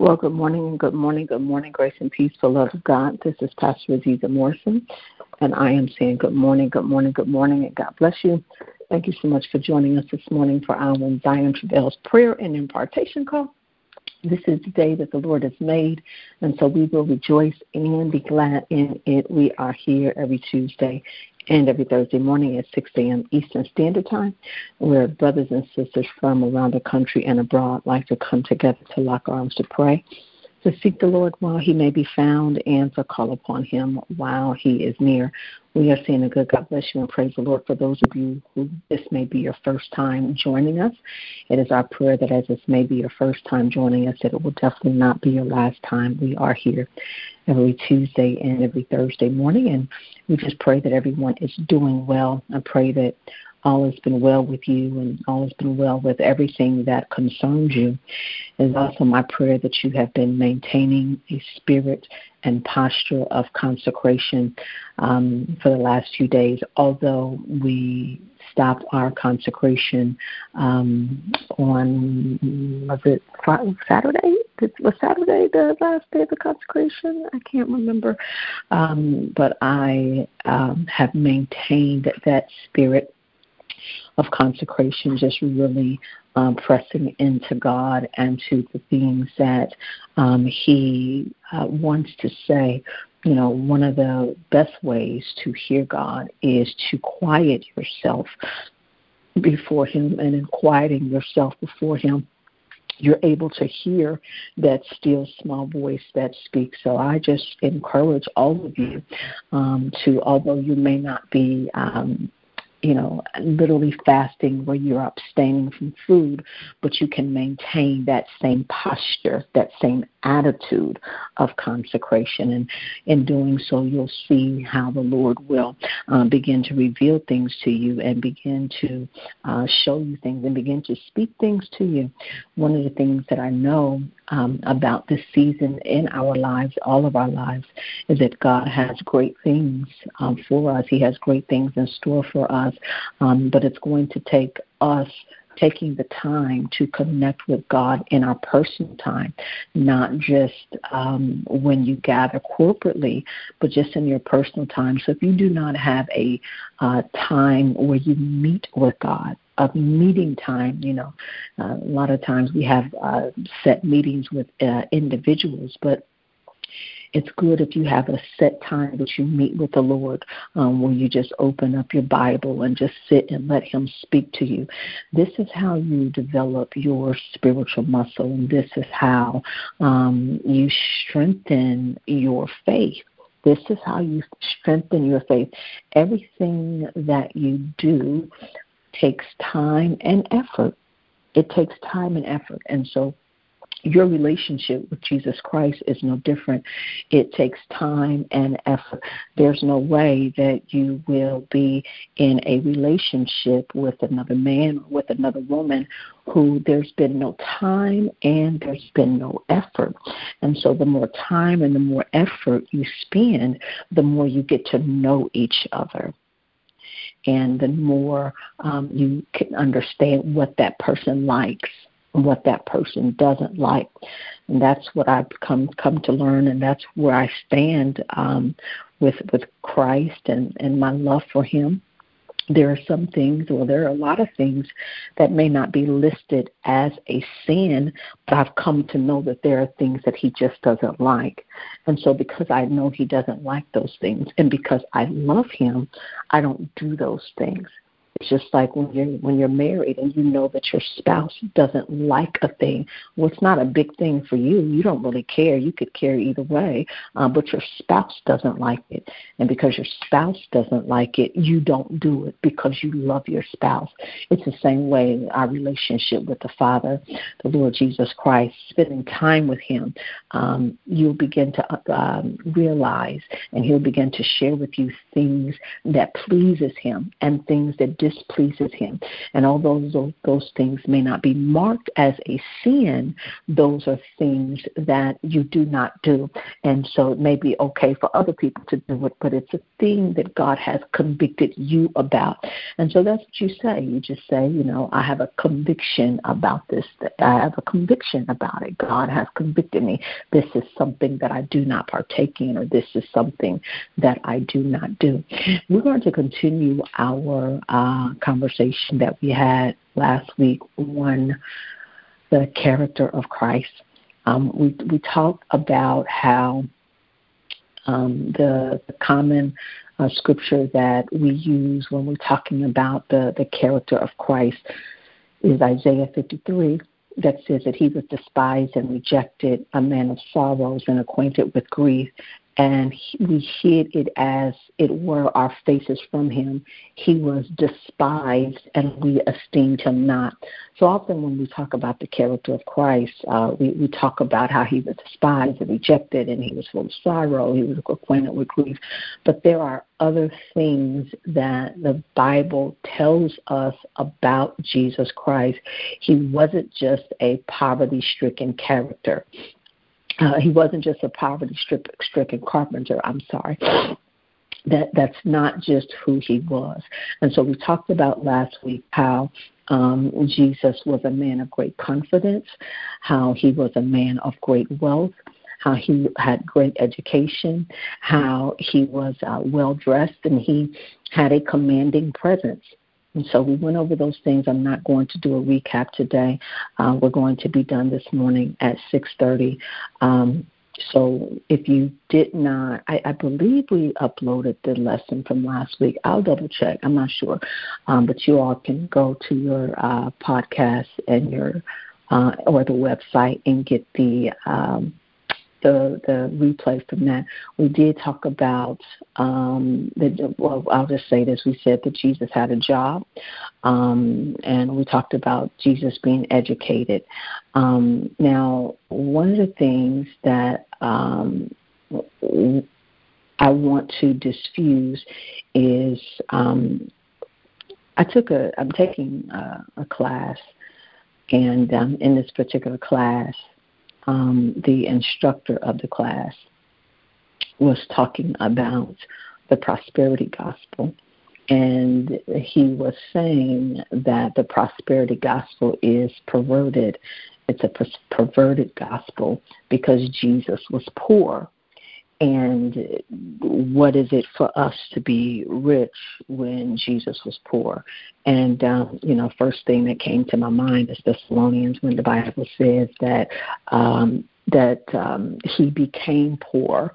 Well, good morning and good morning, good morning, grace and peace, the love of God. This is Pastor Azizah Morrison, and I am saying good morning, good morning, good morning, and God bless you. Thank you so much for joining us this morning for our Zion Travails prayer and impartation call. This is the day that the Lord has made, and so we will rejoice and be glad in it. We are here every Tuesday and every Thursday morning at 6 a.m. Eastern Standard Time, where brothers and sisters from around the country and abroad like to come together to lock arms to pray, to seek the Lord while he may be found, and to call upon him while he is near. We are seeing a good God bless you and praise the Lord for those of you who this may be your first time joining us. It is our prayer that as this may be your first time joining us, that it will definitely not be your last time. We are here every Tuesday and every Thursday morning, and we just pray that everyone is doing well. I pray that all has been well with you and all has been well with everything that concerns you. It is also my prayer that you have been maintaining a spirit and posture of consecration um, for the last few days, although we stopped our consecration um, on, was it Saturday? Was Saturday the last day of the consecration? I can't remember. Um, but I um, have maintained that spirit of consecration, just really um, pressing into God and to the things that um, He uh, wants to say. You know, one of the best ways to hear God is to quiet yourself before Him, and in quieting yourself before Him, you're able to hear that still small voice that speaks. So I just encourage all of you um, to, although you may not be um, you know, literally fasting where you're abstaining from food, but you can maintain that same posture, that same attitude of consecration. And in doing so, you'll see how the Lord will uh, begin to reveal things to you and begin to uh, show you things and begin to speak things to you. One of the things that I know um, about this season in our lives, all of our lives, is that God has great things um, for us. He has great things in store for us, um, but it's going to take us taking the time to connect with God in our personal time, not just um, when you gather corporately, but just in your personal time. So if you do not have a uh, time where you meet with God, a meeting time. You know, uh, a lot of times we have uh, set meetings with uh, individuals, but it's good if you have a set time that you meet with the Lord, um, where you just open up your Bible and just sit and let Him speak to you. This is how you develop your spiritual muscle, and this is how um, you strengthen your faith. This is how you strengthen your faith. Everything that you do takes time and effort. It takes time and effort. And so your relationship with Jesus Christ is no different. It takes time and effort. There's no way that you will be in a relationship with another man or with another woman who there's been no time and there's been no effort. And so the more time and the more effort you spend, the more you get to know each other and the more um, you can understand what that person likes and what that person doesn't like. And that's what I've come come to learn, and that's where I stand um, with with Christ and and my love for Him there are some things, or there are a lot of things that may not be listed as a sin, but I've come to know that there are things that he just doesn't like. And so, because I know he doesn't like those things, and because I love him, I don't do those things. It's just like when you're when you're married and you know that your spouse doesn't like a thing. Well, it's not a big thing for you. You don't really care. You could care either way, uh, but your spouse doesn't like it, and because your spouse doesn't like it, you don't do it because you love your spouse. It's the same way our relationship with the Father, the Lord Jesus Christ, spending time with Him, um, you'll begin to um, realize, and He'll begin to share with you things that pleases Him and things that displeases him. And although those, those things may not be marked as a sin, those are things that you do not do. And so it may be okay for other people to do it, but it's a thing that God has convicted you about. And so that's what you say. You just say, you know, I have a conviction about this. I have a conviction about it. God has convicted me. This is something that I do not partake in, or this is something that I do not do. We're going to continue our uh, conversation that we had last week on the character of Christ. Um, we we talked about how um, the, the, common uh, scripture that we use when we're talking about the, the character of Christ is Isaiah 53 that says that he was despised and rejected, a man of sorrows and acquainted with grief, and we hid it as it were our faces from him. He was despised, and we esteemed him not. So often, when we talk about the character of Christ, uh, we, we talk about how he was despised and rejected, and he was full of sorrow, he was acquainted with grief. But there are other things that the Bible tells us about Jesus Christ. He wasn't just a poverty stricken character. Uh, he wasn't just a poverty-stricken carpenter. I'm sorry. That that's not just who he was. And so we talked about last week how um, Jesus was a man of great confidence, how he was a man of great wealth, how he had great education, how he was uh, well dressed, and he had a commanding presence. And so we went over those things. I'm not going to do a recap today. Uh, we're going to be done this morning at 6:30. Um, so if you did not, I, I, believe we uploaded the lesson from last week. I'll double check. I'm not sure, um, but you all can go to your uh, podcast and your uh, or the website and get the um, the the replay from that, we did talk about um, the. Well, I'll just say this: we said that Jesus had a job, um, and we talked about Jesus being educated. Um, now, one of the things that um, I want to diffuse is um, I took a. I'm taking a, a class, and um, in this particular class um, the instructor of the class was talking about the prosperity gospel. And he was saying that the prosperity gospel is perverted. It's a perverted gospel because Jesus was poor and what is it for us to be rich when Jesus was poor? And um, you know, first thing that came to my mind is Thessalonians when the Bible says that um, that um, he became poor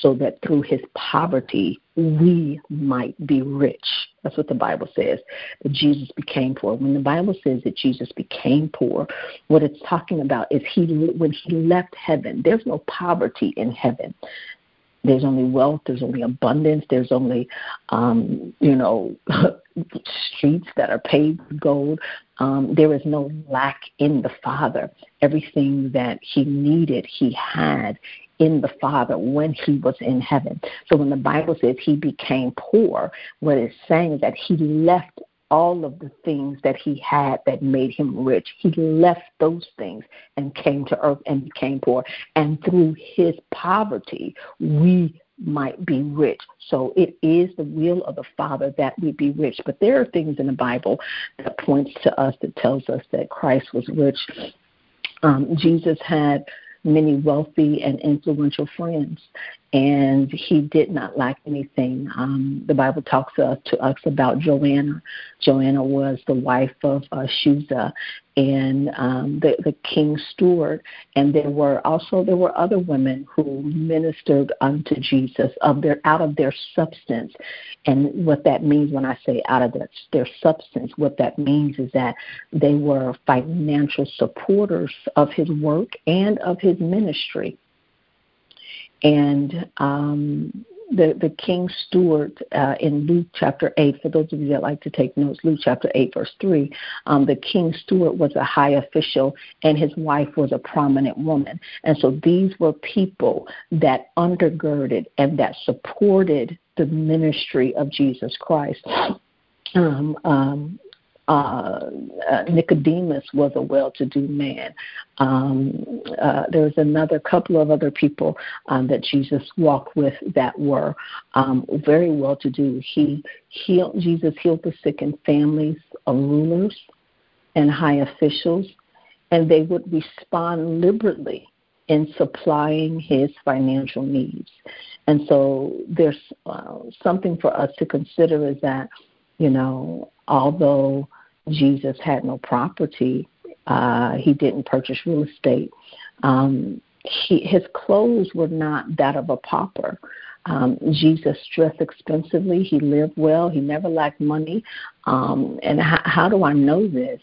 so that through his poverty we might be rich. That's what the Bible says. That Jesus became poor. When the Bible says that Jesus became poor, what it's talking about is he when he left heaven. There's no poverty in heaven. There's only wealth. There's only abundance. There's only, um, you know, streets that are paved with gold. Um, there is no lack in the Father. Everything that he needed, he had in the Father when he was in heaven. So when the Bible says he became poor, what it's saying is that he left all of the things that he had that made him rich. He left those things and came to earth and became poor. And through his poverty, we might be rich. So it is the will of the Father that we be rich. But there are things in the Bible that points to us that tells us that Christ was rich. Um, Jesus had many wealthy and influential friends and he did not lack anything. Um, the Bible talks uh, to us about Joanna. Joanna was the wife of uh, Chuza and um, the, the king's steward, and there were also there were other women who ministered unto Jesus of their out of their substance. And what that means when I say out of their, their substance, what that means is that they were financial supporters of his work and of his ministry and um, the the king's steward uh, in Luke chapter eight. For those of you that like to take notes, Luke chapter eight, verse three. Um, the king steward was a high official, and his wife was a prominent woman. And so these were people that undergirded and that supported the ministry of Jesus Christ. um, um, uh, uh, Nicodemus was a well-to-do man. Um, uh, there was another couple of other people um, that Jesus walked with that were um, very well-to-do. He healed. Jesus healed the sick in families of rulers and high officials, and they would respond liberally in supplying his financial needs. And so there's uh, something for us to consider is that, you know, although Jesus had no property, uh, he didn't purchase real estate. Um, he, his clothes were not that of a pauper. Um, Jesus dressed expensively. He lived well. He never lacked money. Um, and how, how do I know this?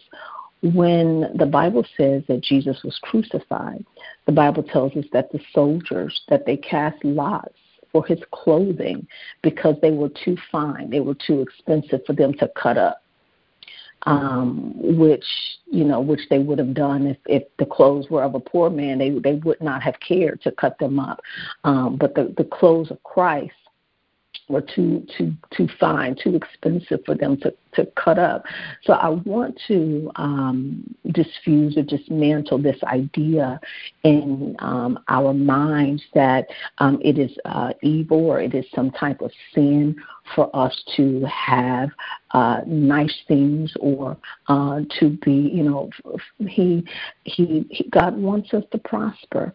When the Bible says that Jesus was crucified, the Bible tells us that the soldiers that they cast lots for his clothing because they were too fine, they were too expensive for them to cut up um, which you know which they would have done if, if the clothes were of a poor man. They they would not have cared to cut them up. Um, but the the clothes of Christ were too too too fine, too expensive for them to to cut up. So I want to um, diffuse or dismantle this idea in um, our minds that um, it is uh, evil or it is some type of sin for us to have uh, nice things or uh, to be, you know, he, he, he God wants us to prosper.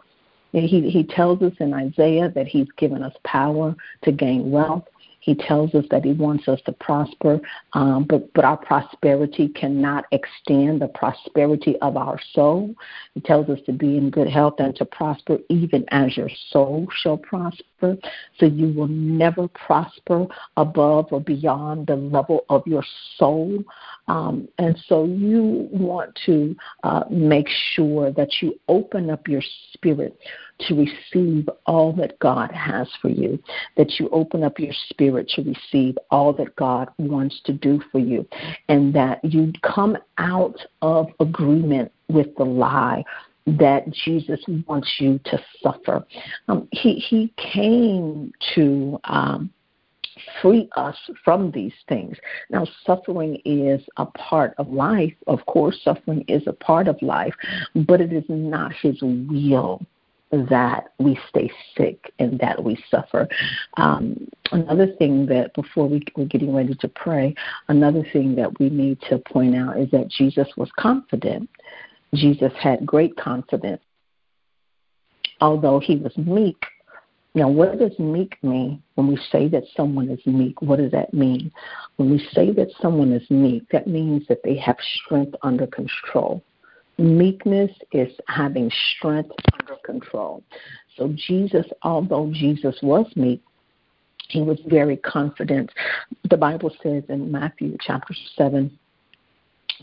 He, he tells us in Isaiah that he's given us power to gain wealth. He tells us that He wants us to prosper, um, but, but our prosperity cannot extend the prosperity of our soul. He tells us to be in good health and to prosper even as your soul shall prosper. So you will never prosper above or beyond the level of your soul. Um, and so you want to uh, make sure that you open up your spirit to receive all that God has for you, that you open up your spirit to receive all that God wants to do for you, and that you come out of agreement with the lie that Jesus wants you to suffer. Um, he, he came to um, free us from these things. Now, suffering is a part of life. Of course, suffering is a part of life, but it is not His will that we stay sick and that we suffer. Um, another thing that, before we, we're getting ready to pray, another thing that we need to point out is that Jesus was confident. Jesus had great confidence. Although he was meek, now, what does meek mean? When we say that someone is meek, what does that mean? When we say that someone is meek, that means that they have strength under control. Meekness is having strength under control. So, Jesus, although Jesus was meek, he was very confident. The Bible says in Matthew chapter 7,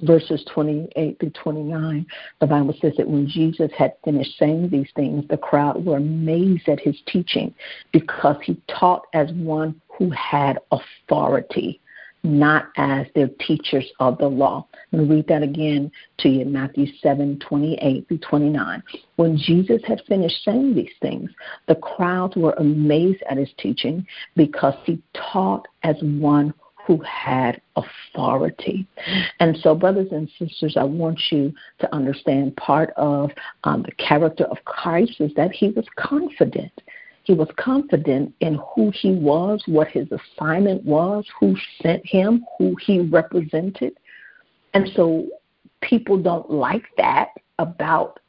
verses 28 through 29, the Bible says that when Jesus had finished saying these things, the crowd were amazed at his teaching because he taught as one who had authority, not as their teachers of the law. I'm going to read that again to you, Matthew 7 28 through 29. When Jesus had finished saying these things, the crowds were amazed at his teaching because he taught as one who had authority. And so, brothers and sisters, I want you to understand part of um, the character of Christ is that he was confident. He was confident in who he was, what his assignment was, who sent him, who he represented. And so, people don't like that about,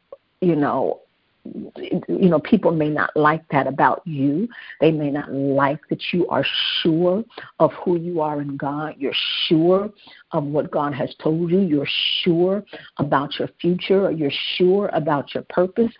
you know, you know, people may not like that about you. They may not like that you are sure of who you are in God. You're sure of what God has told you. You're sure about your future. You're sure about your purpose.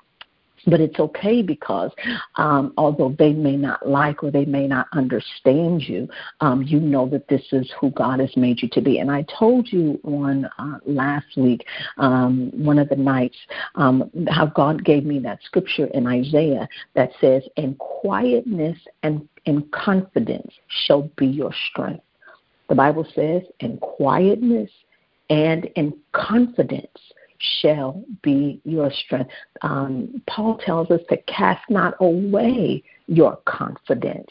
But it's okay because um, although they may not like or they may not understand you, um, you know that this is who God has made you to be. And I told you on uh, last week, um, one of the nights, um, how God gave me that scripture in Isaiah that says, "In quietness and in confidence shall be your strength." The Bible says, "In quietness and in confidence shall be your strength. Um, Paul tells us to cast not away your confidence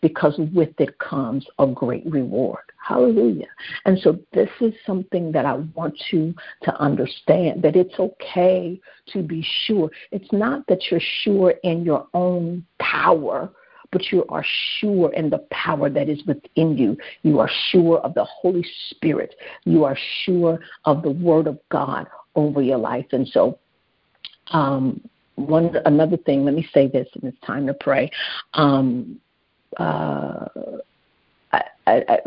because with it comes a great reward. Hallelujah. And so this is something that I want you to understand that it's okay to be sure. It's not that you're sure in your own power but you are sure in the power that is within you. You are sure of the Holy Spirit. You are sure of the Word of God over your life. And so, um, one another thing. Let me say this, and it's time to pray. Um, uh, I, I, I,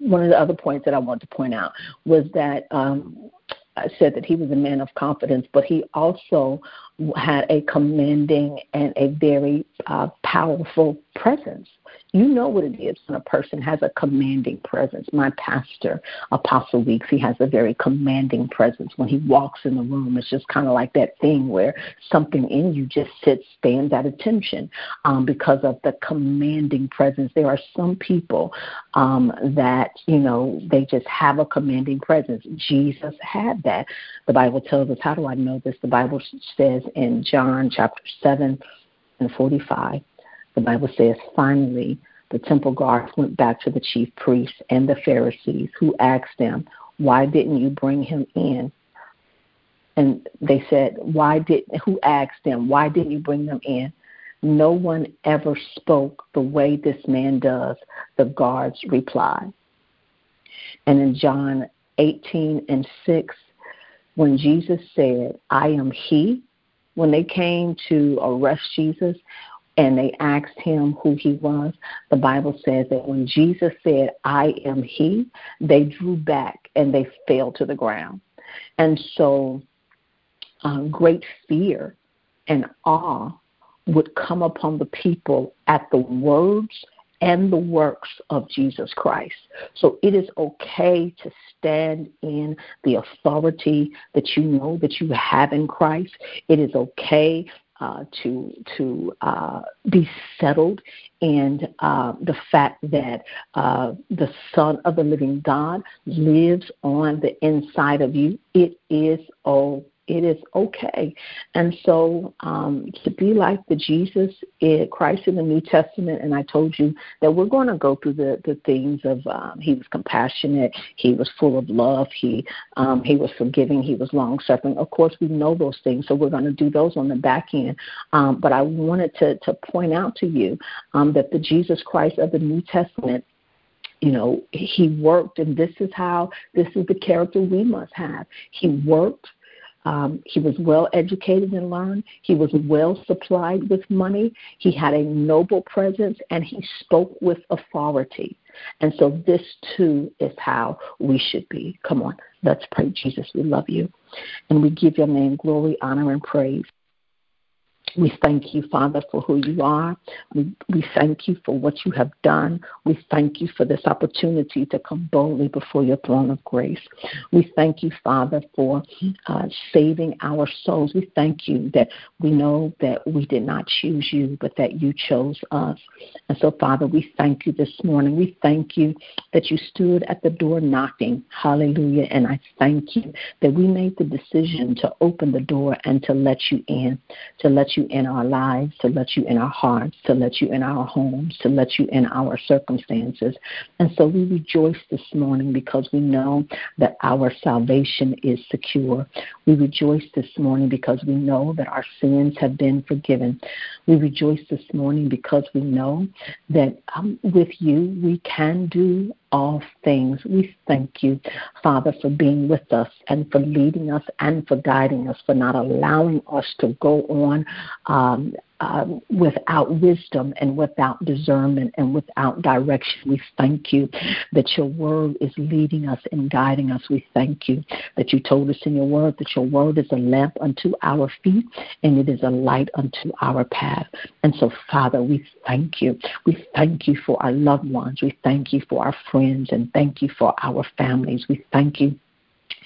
one of the other points that I want to point out was that um, I said that he was a man of confidence, but he also had a commanding and a very uh, powerful presence. You know what it is when a person has a commanding presence. My pastor, Apostle Weeks, he has a very commanding presence. When he walks in the room, it's just kind of like that thing where something in you just sits, stands at attention um, because of the commanding presence. There are some people um, that, you know, they just have a commanding presence. Jesus had that. The Bible tells us, how do I know this? The Bible says in John chapter 7 and 45, the Bible says, finally, the temple guards went back to the chief priests and the Pharisees, who asked them, Why didn't you bring him in? And they said, Why did who asked them, Why didn't you bring them in? No one ever spoke the way this man does, the guards replied. And in John 18 and 6, when Jesus said, I am he, when they came to arrest Jesus, and they asked him who he was, the Bible says that when Jesus said, I am he, they drew back and they fell to the ground. And so uh, great fear and awe would come upon the people at the words and the works of Jesus Christ. So it is okay to stand in the authority that you know that you have in Christ. It is okay uh, to to uh, be settled in uh, the fact that uh, the Son of the Living God lives on the inside of you. It is okay it is okay. And so um, to be like the Jesus, it, Christ in the New Testament, and I told you that we're going to go through the, the things of um, he was compassionate, he was full of love, he um, he was forgiving, he was long suffering. Of course, we know those things, so we're going to do those on the back end. Um, but I wanted to to point out to you um, that the Jesus Christ of the New Testament you know, he worked, and this is how, this is the character we must have. He worked, um, he was well educated and learned. He was well supplied with money. He had a noble presence and he spoke with authority. And so, this too is how we should be. Come on, let's pray. Jesus, we love you. And we give your name glory, honor, and praise. We thank you, Father, for who you are. We, we thank you for what you have done. We thank you for this opportunity to come boldly before your throne of grace. We thank you, Father, for uh, saving our souls. We thank you that we know that we did not choose you, but that you chose us. And so, Father, we thank you this morning. We thank you that you stood at the door knocking. Hallelujah. And I thank you that we made the decision to open the door and to let you in, to let you you in our lives, to let you in our hearts, to let you in our homes, to let you in our circumstances. And so we rejoice this morning because we know that our salvation is secure. We rejoice this morning because we know that our sins have been forgiven. We rejoice this morning because we know that um, with you we can do all things. We thank you, Father, for being with us and for leading us and for guiding us, for not allowing us to go on um, um, without wisdom and without discernment and without direction. We thank you that your word is leading us and guiding us. We thank you that you told us in your word that your word is a lamp unto our feet and it is a light unto our path. And so, Father, we thank you. We thank you for our loved ones. We thank you for our friends and thank you for our families. We thank you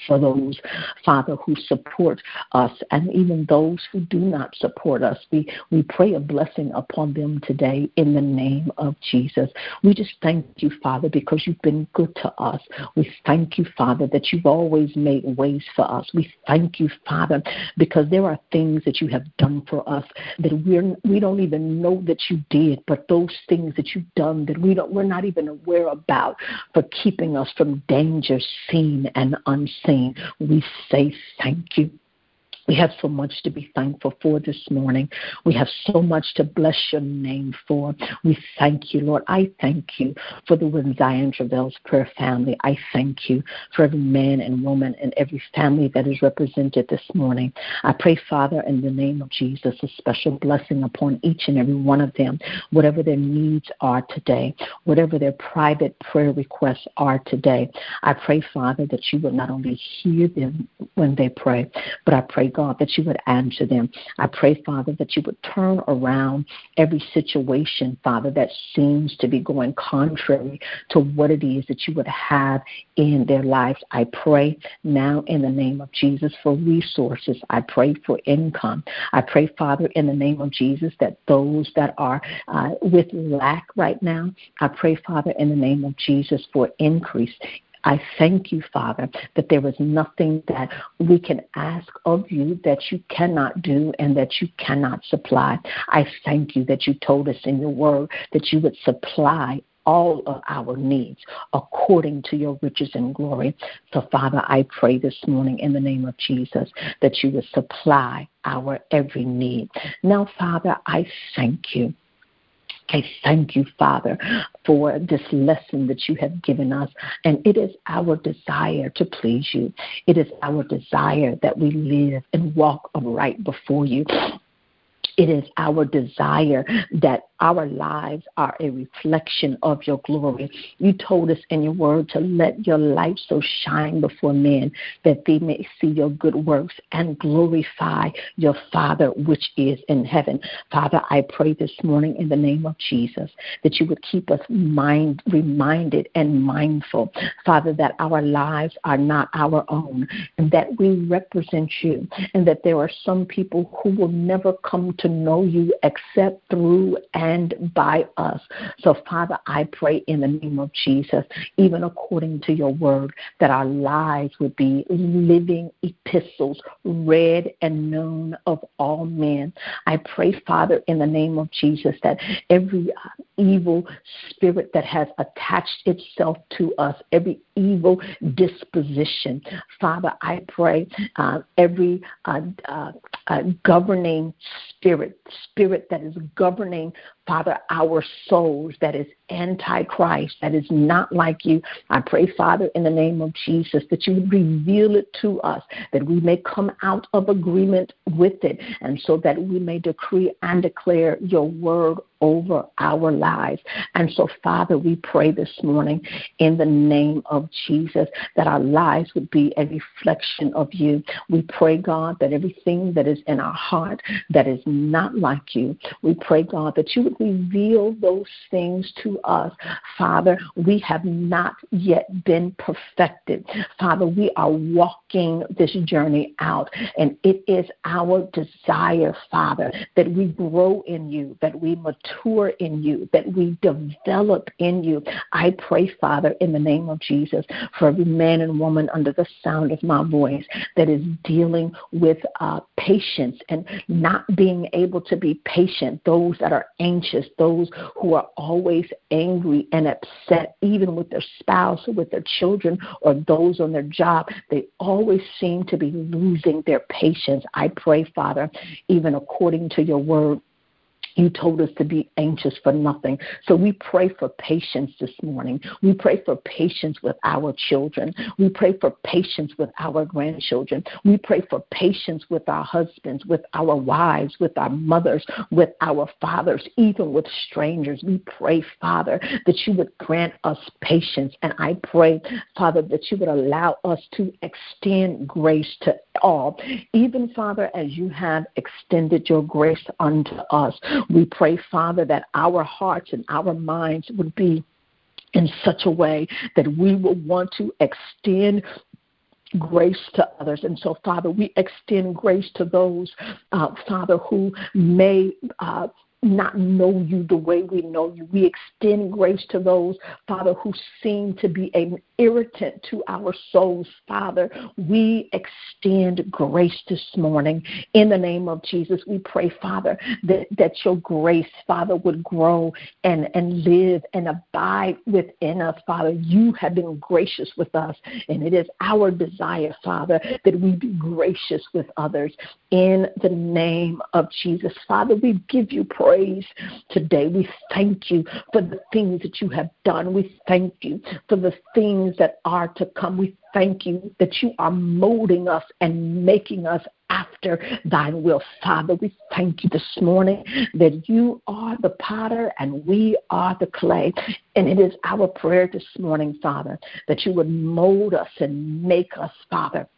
for those, Father, who support us and even those who do not support us. We, we pray a blessing upon them today in the name of Jesus. We just thank you, Father, because you've been good to us. We thank you, Father, that you've always made ways for us. We thank you, Father, because there are things that you have done for us that we're we don't even know that you did, but those things that you've done that we don't we're not even aware about for keeping us from danger seen and unseen we say thank you. We have so much to be thankful for this morning. We have so much to bless your name for. We thank you, Lord. I thank you for the When Zion Travails prayer family. I thank you for every man and woman and every family that is represented this morning. I pray, Father, in the name of Jesus, a special blessing upon each and every one of them, whatever their needs are today, whatever their private prayer requests are today. I pray, Father, that you would not only hear them when they pray, but I pray, God, that you would answer them. I pray, Father, that you would turn around every situation, Father, that seems to be going contrary to what it is that you would have in their lives. I pray now in the name of Jesus for resources. I pray for income. I pray, Father, in the name of Jesus, that those that are uh, with lack right now, I pray, Father, in the name of Jesus, for increase I thank you, Father, that there is nothing that we can ask of you that you cannot do and that you cannot supply. I thank you that you told us in your word that you would supply all of our needs according to your riches and glory. So, Father, I pray this morning in the name of Jesus that you would supply our every need. Now, Father, I thank you I thank you, Father, for this lesson that you have given us. And it is our desire to please you. It is our desire that we live and walk upright before you. It is our desire that our lives are a reflection of your glory. You told us in your word to let your light so shine before men that they may see your good works and glorify your Father which is in heaven. Father, I pray this morning in the name of Jesus that you would keep us mind reminded and mindful, Father, that our lives are not our own and that we represent you and that there are some people who will never come to know you except through and by us. So, Father, I pray in the name of Jesus, even according to your word, that our lives would be living epistles, read and known of all men. I pray, Father, in the name of Jesus, that every uh, evil spirit that has attached itself to us, every evil disposition, Father, I pray uh, every uh, uh, uh governing spirit, spirit that is governing Father, our souls that is antichrist, that is not like you. I pray, Father, in the name of Jesus, that you would reveal it to us, that we may come out of agreement with it, and so that we may decree and declare your word over our lives. And so, Father, we pray this morning in the name of Jesus that our lives would be a reflection of you. We pray, God, that everything that is in our heart that is not like you, we pray, God, that you would reveal those things to us. Father, we have not yet been perfected. Father, we are walking this journey out, and it is our desire, Father, that we grow in you, that we mature in you, that we develop in you. I pray, Father, in the name of Jesus, for every man and woman under the sound of my voice that is dealing with uh, patience and not being able to be patient, those that are anxious, those who are always angry and upset, even with their spouse or with their children or those on their job. They always seem to be losing their patience. I pray, Father, even according to your word, you told us to be anxious for nothing. So we pray for patience this morning. We pray for patience with our children. We pray for patience with our grandchildren. We pray for patience with our husbands, with our wives, with our mothers, with our fathers, even with strangers. We pray, Father, that you would grant us patience. And I pray, Father, that you would allow us to extend grace to all, even, Father, as you have extended your grace unto us. We pray, Father, that our hearts and our minds would be in such a way that we will want to extend grace to others. And so, Father, we extend grace to those, uh, Father, who may uh, not know you the way we know you. We extend grace to those, Father, who seem to be an irritant to our souls, Father. We extend grace this morning in the name of Jesus. We pray, Father, that, that your grace, Father, would grow and, and live and abide within us, Father. You have been gracious with us, and it is our desire, Father, that we be gracious with others in the name of Jesus. Father, we give you praise today. We thank you for the things that you have done. We thank you for the things that are to come. We thank you that you are molding us and making us after thine will. Father, we thank you this morning that you are the potter and we are the clay. And it is our prayer this morning, Father, that you would mold us and make us, Father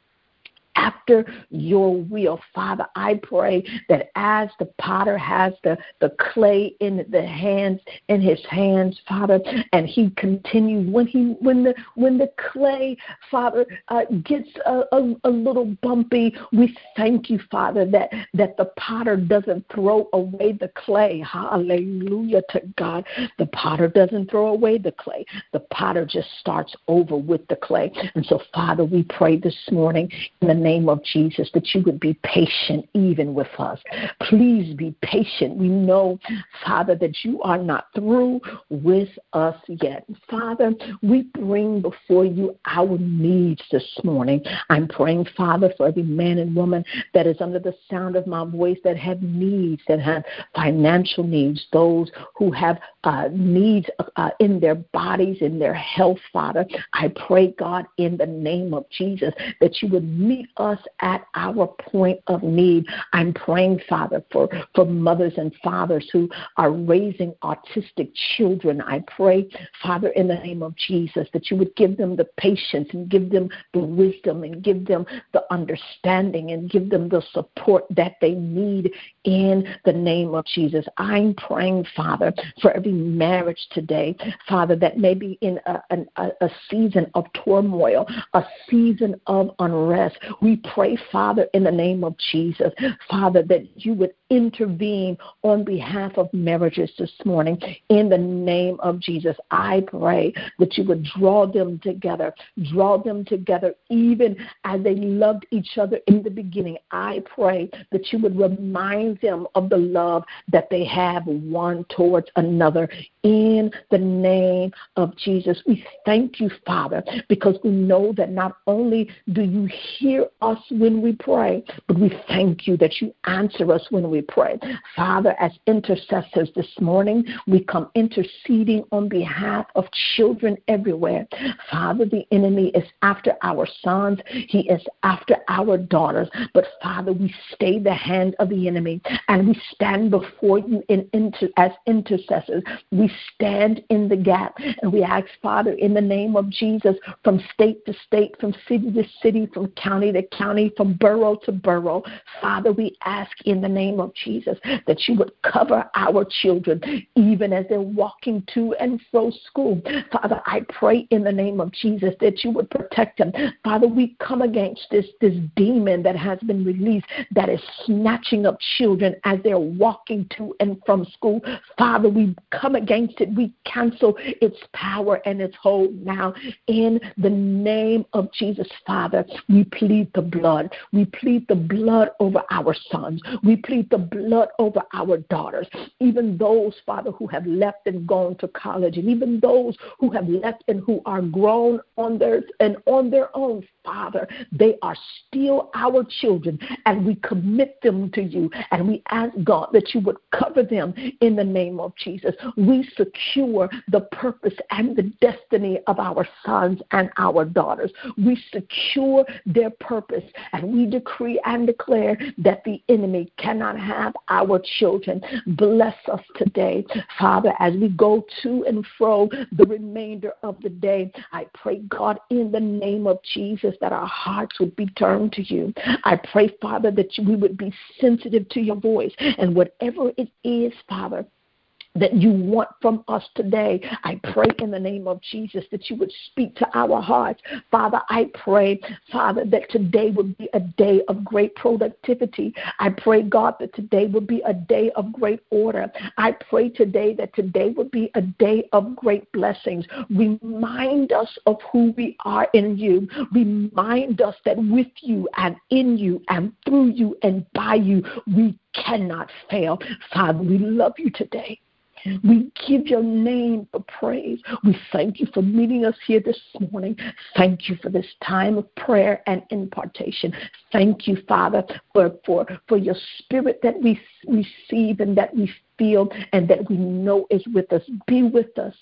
after your will. Father, I pray that as the potter has the, the clay in the hands in his hands, Father, and he continues when he when the when the clay, Father, uh, gets a, a, a little bumpy, we thank you, Father, that that the potter doesn't throw away the clay. Hallelujah to God. The potter doesn't throw away the clay. The potter just starts over with the clay. And so, Father, we pray this morning in the name of Jesus that you would be patient even with us. Please be patient. We know, Father, that you are not through with us yet. Father, we bring before you our needs this morning. I'm praying, Father, for every man and woman that is under the sound of my voice that have needs, that have financial needs, those who have uh, needs uh, in their bodies, in their health, Father. I pray, God, in the name of Jesus, that you would meet us at our point of need. I'm praying, Father, for, for mothers and fathers who are raising autistic children. I pray, Father, in the name of Jesus, that you would give them the patience and give them the wisdom and give them the understanding and give them the support that they need in the name of Jesus. I'm praying, Father, for every marriage today, Father, that may be in a, a, a season of turmoil, a season of unrest. We pray, Father, in the name of Jesus, Father, that you would intervene on behalf of marriages this morning. In the name of Jesus, I pray that you would draw them together, draw them together even as they loved each other in the beginning. I pray that you would remind them of the love that they have one towards another. In the name of Jesus, we thank you, Father, because we know that not only do you hear us when we pray, but we thank you that you answer us when we we pray. Father, as intercessors this morning, we come interceding on behalf of children everywhere. Father, the enemy is after our sons, he is after our daughters. But Father, we stay the hand of the enemy and we stand before you in, inter, as intercessors. We stand in the gap and we ask, Father, in the name of Jesus, from state to state, from city to city, from county to county, from borough to borough. Father, we ask in the name of Jesus, that you would cover our children even as they're walking to and fro school. Father, I pray in the name of Jesus that you would protect them. Father, we come against this, this demon that has been released that is snatching up children as they're walking to and from school. Father, we come against it. We cancel its power and its hold now in the name of Jesus, Father. We plead the blood. We plead the blood over our sons. We plead the the blood over our daughters, even those, Father, who have left and gone to college, and even those who have left and who are grown on their and on their own, Father. They are still our children, and we commit them to you, and we ask God that you would cover them in the name of Jesus. We secure the purpose and the destiny of our sons and our daughters. We secure their purpose, and we decree and declare that the enemy cannot have our children. Bless us today, Father, as we go to and fro the remainder of the day. I pray, God, in the name of Jesus, that our hearts would be turned to you. I pray, Father, that we would be sensitive to your voice and whatever it is, Father that you want from us today. I pray in the name of Jesus that you would speak to our hearts. Father, I pray, Father, that today would be a day of great productivity. I pray, God, that today would be a day of great order. I pray today that today would be a day of great blessings. Remind us of who we are in you. Remind us that with you and in you and through you and by you, we cannot fail. Father, we love you today. We give your name for praise. We thank you for meeting us here this morning. Thank you for this time of prayer and impartation. Thank you, Father, for, for, for your spirit that we receive and that we feel and that we know is with us. Be with us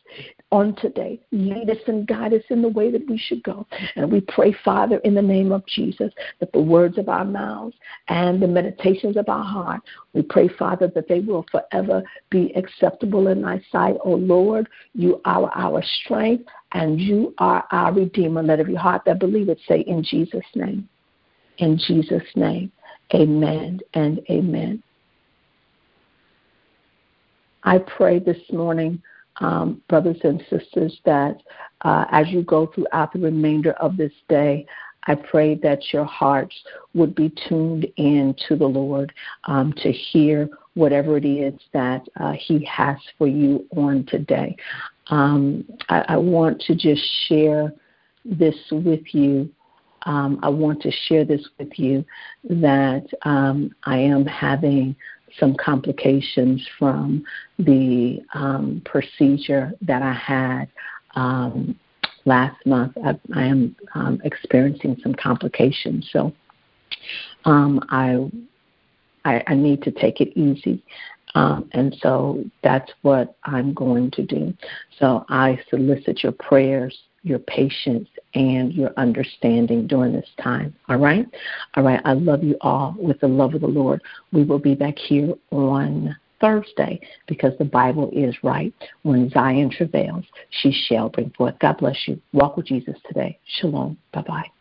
on today. Lead us and guide us in the way that we should go. And we pray, Father, in the name of Jesus, that the words of our mouths and the meditations of our heart, we pray, Father, that they will forever be acceptable in thy sight. O Lord, you are our strength and you are our Redeemer. Let every heart that believeth say, In Jesus' name. In Jesus' name. Amen and amen. I pray this morning, um, brothers and sisters, that uh, as you go throughout the remainder of this day, I pray that your hearts would be tuned in to the Lord um, to hear whatever it is that uh, He has for you on today. Um, I, I, want to just share this with you. Um, I want to share this with you that um, I am having some complications from the um, procedure that I had um, last month. I, I am um, experiencing some complications, so um, I, I, I need to take it easy. Um, and so that's what I'm going to do. So I solicit your prayers your patience and your understanding during this time. All right? All right. I love you all with the love of the Lord. We will be back here on Thursday because the Bible is right. When Zion travails, she shall bring forth. God bless you. Walk with Jesus today. Shalom. Bye bye.